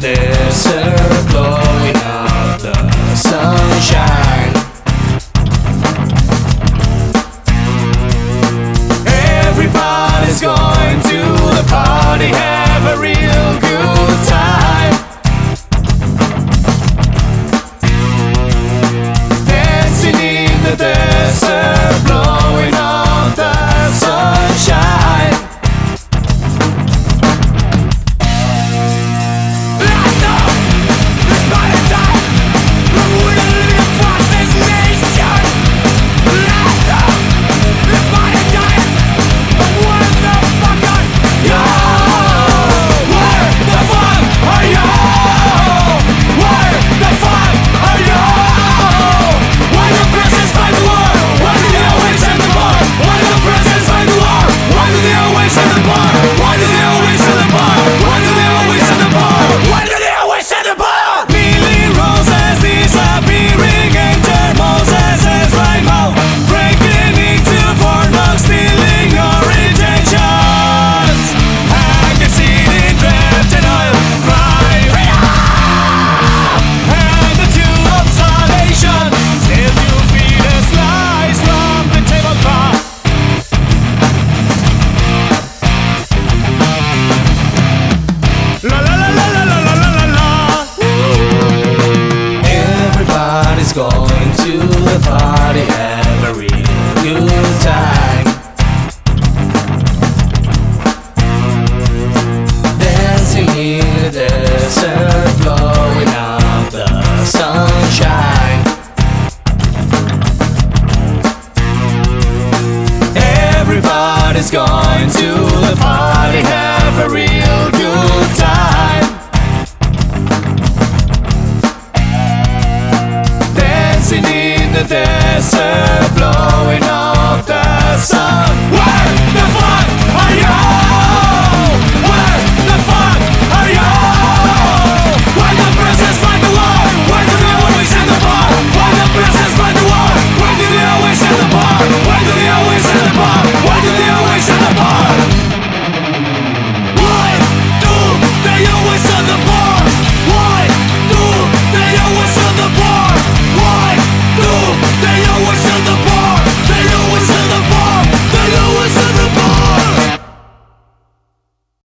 desert blowing the sunshine. Everybody's going to the party. going to the party, have a good time. Dancing in the desert, blowing out the sunshine. Everybody's going to the party, have a